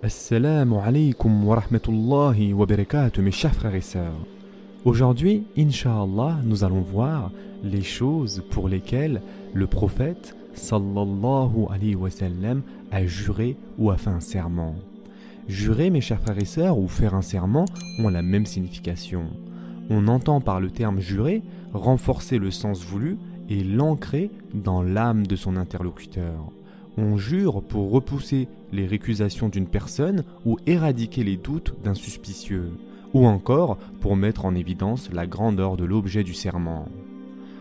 Assalamu alaikum wa rahmatullahi wa barakatuh mes chers frères et sœurs. Aujourd'hui, Inch'Allah, nous allons voir les choses pour lesquelles le prophète sallallahu alayhi wa sallam a juré ou a fait un serment. Jurer, mes chers frères et sœurs, ou faire un serment ont la même signification. On entend par le terme jurer renforcer le sens voulu et l'ancrer dans l'âme de son interlocuteur. On jure pour repousser les récusations d'une personne ou éradiquer les doutes d'un suspicieux, ou encore pour mettre en évidence la grandeur de l'objet du serment.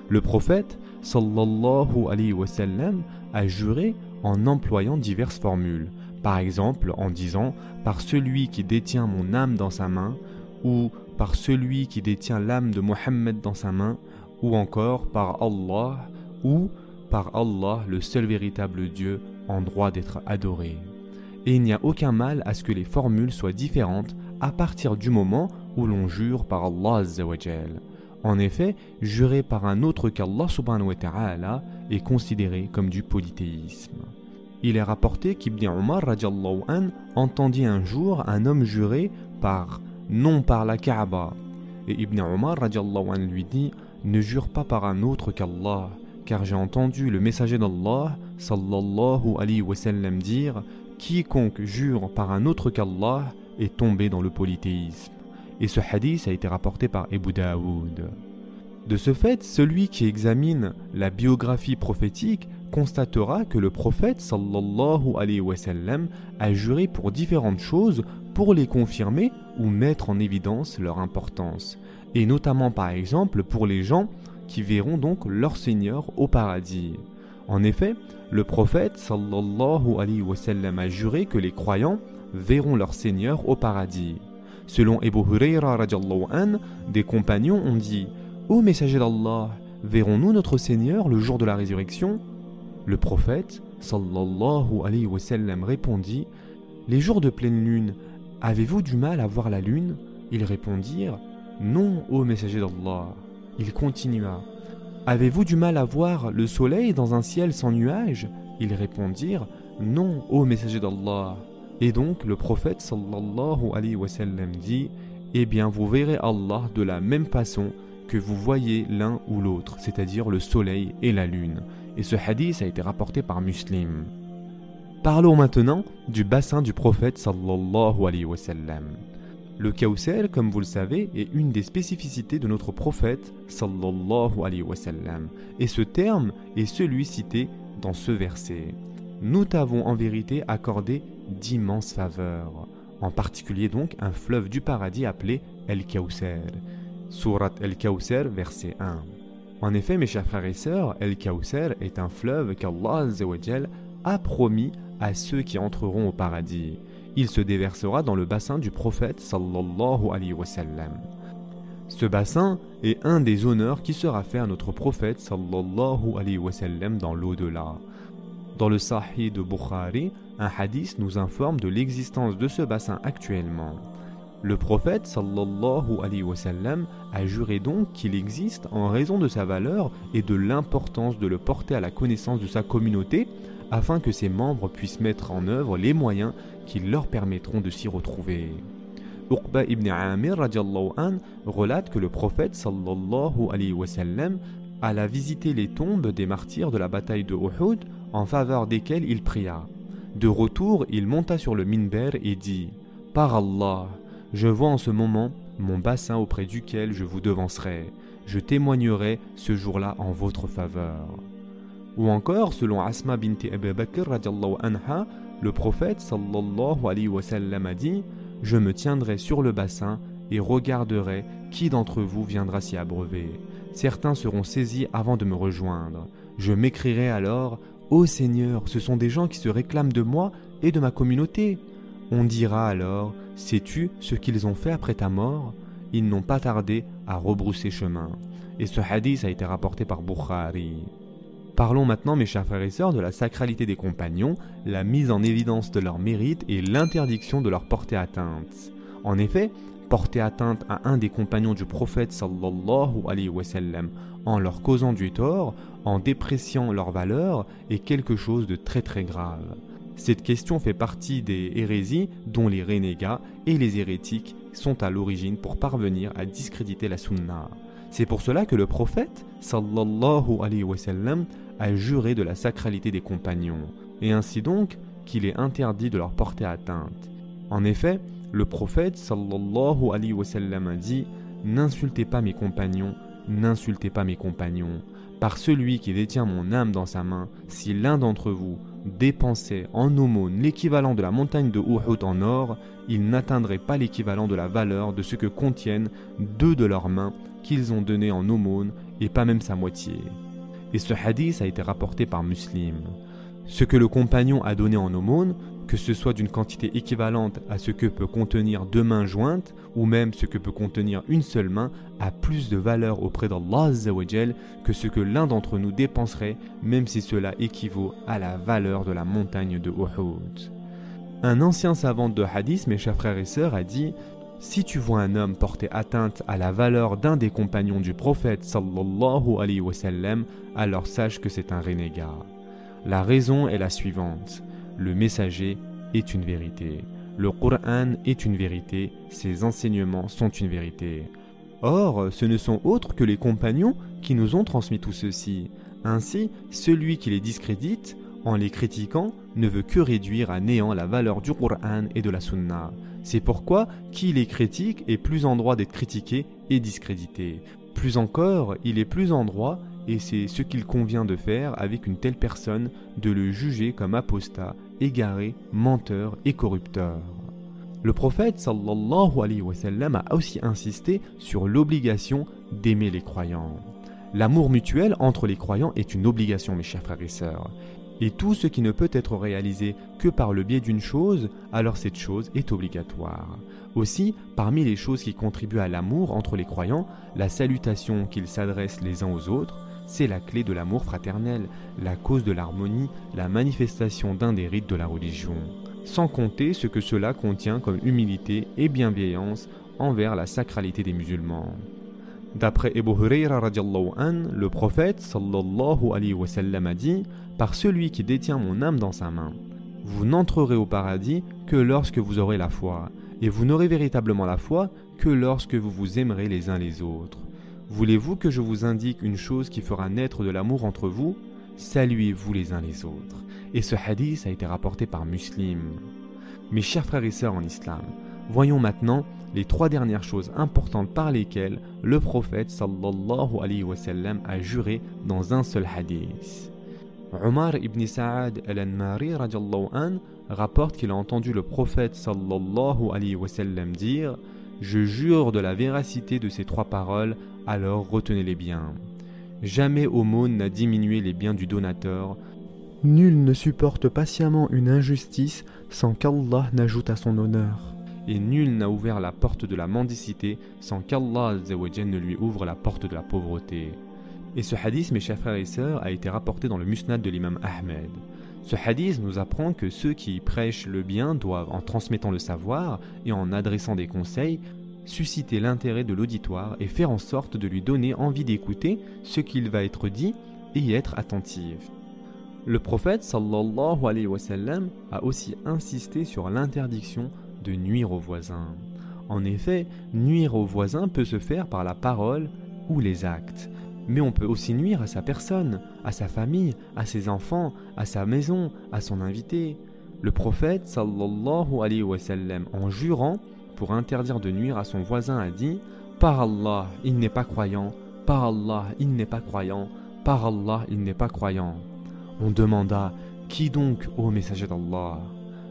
Le prophète sallallahu alayhi wa sallam a juré en employant diverses formules, par exemple en disant par celui qui détient mon âme dans sa main ou par celui qui détient l'âme de Mohammed dans sa main ou encore par Allah ou par Allah le seul véritable Dieu en droit d'être adoré. Et il n'y a aucun mal à ce que les formules soient différentes à partir du moment où l'on jure par Allah En effet, jurer par un autre qu'Allah est considéré comme du polythéisme. Il est rapporté qu'Ibn Omar an entendit un jour un homme jurer par non par la Kaaba. Et Ibn Omar an lui dit Ne jure pas par un autre qu'Allah, car j'ai entendu le messager d'Allah sallallahu alayhi wa sallam dire Quiconque jure par un autre qu'Allah est tombé dans le polythéisme. Et ce hadith a été rapporté par Ebu Daoud. De ce fait, celui qui examine la biographie prophétique constatera que le prophète sallallahu alayhi wa sallam a juré pour différentes choses pour les confirmer ou mettre en évidence leur importance, et notamment par exemple pour les gens qui verront donc leur Seigneur au paradis. En effet, le prophète sallallahu alayhi wa sallam a juré que les croyants verront leur Seigneur au paradis. Selon Ebu Hurayra an, des compagnons ont dit Ô messager d'Allah, verrons-nous notre Seigneur le jour de la résurrection? Le prophète sallallahu alayhi wa sallam répondit Les jours de pleine lune, avez-vous du mal à voir la lune? Ils répondirent Non, ô messager d'Allah. Il continua Avez-vous du mal à voir le soleil dans un ciel sans nuages? Ils répondirent Non, ô messager d'Allah. Et donc le prophète sallallahu alayhi wa sallam dit Eh bien, vous verrez Allah de la même façon que vous voyez l'un ou l'autre, c'est-à-dire le soleil et la lune. Et ce hadith a été rapporté par Muslim. Parlons maintenant du bassin du prophète sallallahu alayhi wa sallam. Le Kausel, comme vous le savez, est une des spécificités de notre prophète sallallahu alayhi wa. Et ce terme est celui cité dans ce verset. Nous t'avons en vérité accordé d'immenses faveurs, en particulier donc un fleuve du paradis appelé El Kausel. Surat El Kausel, verset 1. En effet, mes chers frères et sœurs, El Kausel est un fleuve qu'Allah a promis à ceux qui entreront au paradis il se déversera dans le bassin du prophète sallallahu alayhi wa sallam. Ce bassin est un des honneurs qui sera fait à notre prophète sallallahu alayhi wa dans l'au-delà. Dans le Sahih de Bukhari, un hadith nous informe de l'existence de ce bassin actuellement. Le prophète sallallahu alayhi wa sallam a juré donc qu'il existe en raison de sa valeur et de l'importance de le porter à la connaissance de sa communauté afin que ses membres puissent mettre en œuvre les moyens qui leur permettront de s'y retrouver. Uqba ibn Amir an, relate que le prophète sallallahu alayhi wa sallam alla visiter les tombes des martyrs de la bataille de Uhud en faveur desquels il pria. De retour, il monta sur le minber et dit Par Allah, je vois en ce moment mon bassin auprès duquel je vous devancerai. Je témoignerai ce jour-là en votre faveur. Ou encore, selon Asma bint Abi Bakr anha, le prophète sallallahu a dit Je me tiendrai sur le bassin et regarderai qui d'entre vous viendra s'y abreuver. Certains seront saisis avant de me rejoindre. Je m'écrirai alors Ô Seigneur, ce sont des gens qui se réclament de moi et de ma communauté. On dira alors Sais-tu ce qu'ils ont fait après ta mort? Ils n'ont pas tardé à rebrousser chemin. Et ce hadith a été rapporté par Bukhari. Parlons maintenant, mes chers frères et sœurs, de la sacralité des compagnons, la mise en évidence de leur mérite et l'interdiction de leur porter atteinte. En effet, porter atteinte à un des compagnons du prophète sallallahu alayhi wa sallam en leur causant du tort, en dépréciant leur valeur, est quelque chose de très très grave. Cette question fait partie des hérésies dont les renégats et les hérétiques sont à l'origine pour parvenir à discréditer la sunna. C'est pour cela que le prophète sallallahu alayhi wa sallam a juré de la sacralité des compagnons et ainsi donc qu'il est interdit de leur porter atteinte. En effet, le prophète sallallahu alayhi wa sallam a dit N'insultez pas mes compagnons, n'insultez pas mes compagnons. Par celui qui détient mon âme dans sa main, si l'un d'entre vous dépensait en aumône l'équivalent de la montagne de Uhud en or, il n'atteindrait pas l'équivalent de la valeur de ce que contiennent deux de leurs mains qu'ils ont donné en aumône et pas même sa moitié. Et ce hadith a été rapporté par Muslim. Ce que le compagnon a donné en aumône, que ce soit d'une quantité équivalente à ce que peut contenir deux mains jointes, ou même ce que peut contenir une seule main, a plus de valeur auprès d'Allah que ce que l'un d'entre nous dépenserait, même si cela équivaut à la valeur de la montagne de Uhud. Un ancien savant de hadith, mes chers frères et sœurs, a dit Si tu vois un homme porter atteinte à la valeur d'un des compagnons du prophète sallallahu alayhi wa sallam, alors sache que c'est un renégat. La raison est la suivante. Le messager est une vérité. Le Coran est une vérité. Ses enseignements sont une vérité. Or, ce ne sont autres que les compagnons qui nous ont transmis tout ceci. Ainsi, celui qui les discrédite, en les critiquant, ne veut que réduire à néant la valeur du Coran et de la Sunna. C'est pourquoi qui les critique est plus en droit d'être critiqué et discrédité. Plus encore, il est plus en droit et c'est ce qu'il convient de faire avec une telle personne, de le juger comme apostat, égaré, menteur et corrupteur. Le prophète sallallahu alayhi wa sallam a aussi insisté sur l'obligation d'aimer les croyants. L'amour mutuel entre les croyants est une obligation, mes chers frères et sœurs. Et tout ce qui ne peut être réalisé que par le biais d'une chose, alors cette chose est obligatoire. Aussi, parmi les choses qui contribuent à l'amour entre les croyants, la salutation qu'ils s'adressent les uns aux autres, c'est la clé de l'amour fraternel, la cause de l'harmonie, la manifestation d'un des rites de la religion. Sans compter ce que cela contient comme humilité et bienveillance envers la sacralité des musulmans. D'après Ebu Huraira an, le prophète sallallahu alayhi wa sallam a dit Par celui qui détient mon âme dans sa main, vous n'entrerez au paradis que lorsque vous aurez la foi, et vous n'aurez véritablement la foi que lorsque vous vous aimerez les uns les autres. Voulez-vous que je vous indique une chose qui fera naître de l'amour entre vous? Saluez-vous les uns les autres. Et ce hadith a été rapporté par Muslim. Mes chers frères et sœurs en islam, voyons maintenant les trois dernières choses importantes par lesquelles le prophète sallallahu alayhi wa sallam a juré dans un seul hadith. Omar ibn Sa'ad al-Anmari rapporte qu'il a entendu le prophète sallallahu alayhi wa sallam dire Je jure de la véracité de ces trois paroles alors retenez-les bien. Jamais aumône n'a diminué les biens du donateur. Nul ne supporte patiemment une injustice sans qu'Allah n'ajoute à son honneur. Et nul n'a ouvert la porte de la mendicité sans qu'Allah ne lui ouvre la porte de la pauvreté. Et ce hadith, mes chers frères et sœurs, a été rapporté dans le musnad de l'imam Ahmed. Ce hadith nous apprend que ceux qui prêchent le bien doivent, en transmettant le savoir et en adressant des conseils, susciter l'intérêt de l'auditoire et faire en sorte de lui donner envie d'écouter ce qu'il va être dit et y être attentif. Le prophète sallallahu alayhi wa sallam a aussi insisté sur l'interdiction de nuire aux voisins. En effet, nuire aux voisins peut se faire par la parole ou les actes, mais on peut aussi nuire à sa personne, à sa famille, à ses enfants, à sa maison, à son invité. Le prophète sallallahu alayhi wa sallam en jurant pour interdire de nuire à son voisin a dit Par Allah, il n'est pas croyant, par Allah, il n'est pas croyant, par Allah, il n'est pas croyant. On demanda Qui donc, ô messager d'Allah?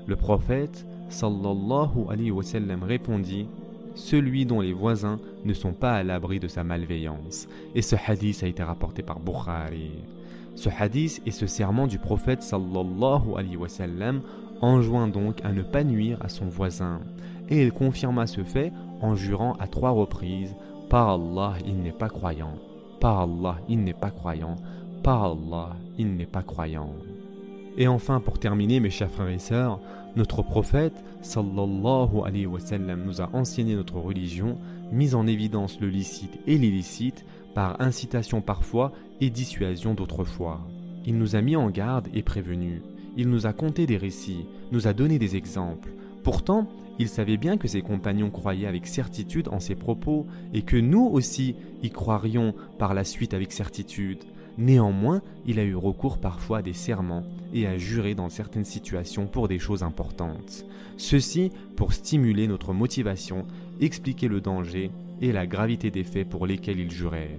Le prophète, sallallahu alayhi wa sallam, répondit Celui dont les voisins ne sont pas à l'abri de sa malveillance. Et ce hadith a été rapporté par Bukhari. Ce hadith et ce serment du prophète sallallahu alayhi wa sallam enjoint donc à ne pas nuire à son voisin et il confirma ce fait en jurant à trois reprises Par Allah, il n'est pas croyant. Par Allah, il n'est pas croyant. Par Allah, il n'est pas croyant. Et enfin, pour terminer, mes chers frères et sœurs, notre prophète, sallallahu alayhi wa nous a enseigné notre religion, mis en évidence le licite et l'illicite, par incitation parfois et dissuasion d'autrefois. Il nous a mis en garde et prévenu. il nous a conté des récits, nous a donné des exemples. Pourtant, il savait bien que ses compagnons croyaient avec certitude en ses propos et que nous aussi y croirions par la suite avec certitude. Néanmoins, il a eu recours parfois à des serments et à jurer dans certaines situations pour des choses importantes. Ceci pour stimuler notre motivation, expliquer le danger et la gravité des faits pour lesquels il jurait.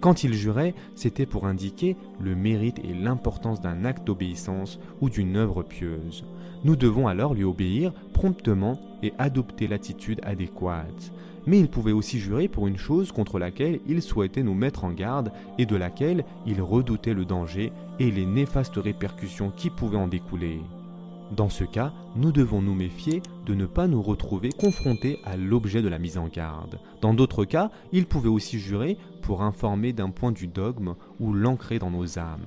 Quand il jurait, c'était pour indiquer le mérite et l'importance d'un acte d'obéissance ou d'une œuvre pieuse. Nous devons alors lui obéir promptement et adopter l'attitude adéquate. Mais il pouvait aussi jurer pour une chose contre laquelle il souhaitait nous mettre en garde et de laquelle il redoutait le danger et les néfastes répercussions qui pouvaient en découler. Dans ce cas, nous devons nous méfier de ne pas nous retrouver confrontés à l'objet de la mise en garde. Dans d'autres cas, il pouvait aussi jurer pour informer d'un point du dogme ou l'ancrer dans nos âmes.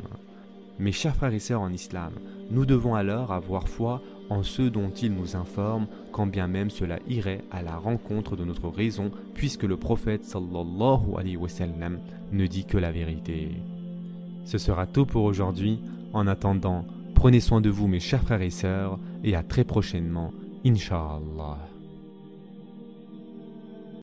Mes chers frères et sœurs en islam, nous devons alors avoir foi en ceux dont il nous informe, quand bien même cela irait à la rencontre de notre raison, puisque le prophète sallallahu alayhi wa sallam ne dit que la vérité. Ce sera tout pour aujourd'hui. En attendant, prenez soin de vous mes chers frères et sœurs, et à très prochainement, Inch'Allah.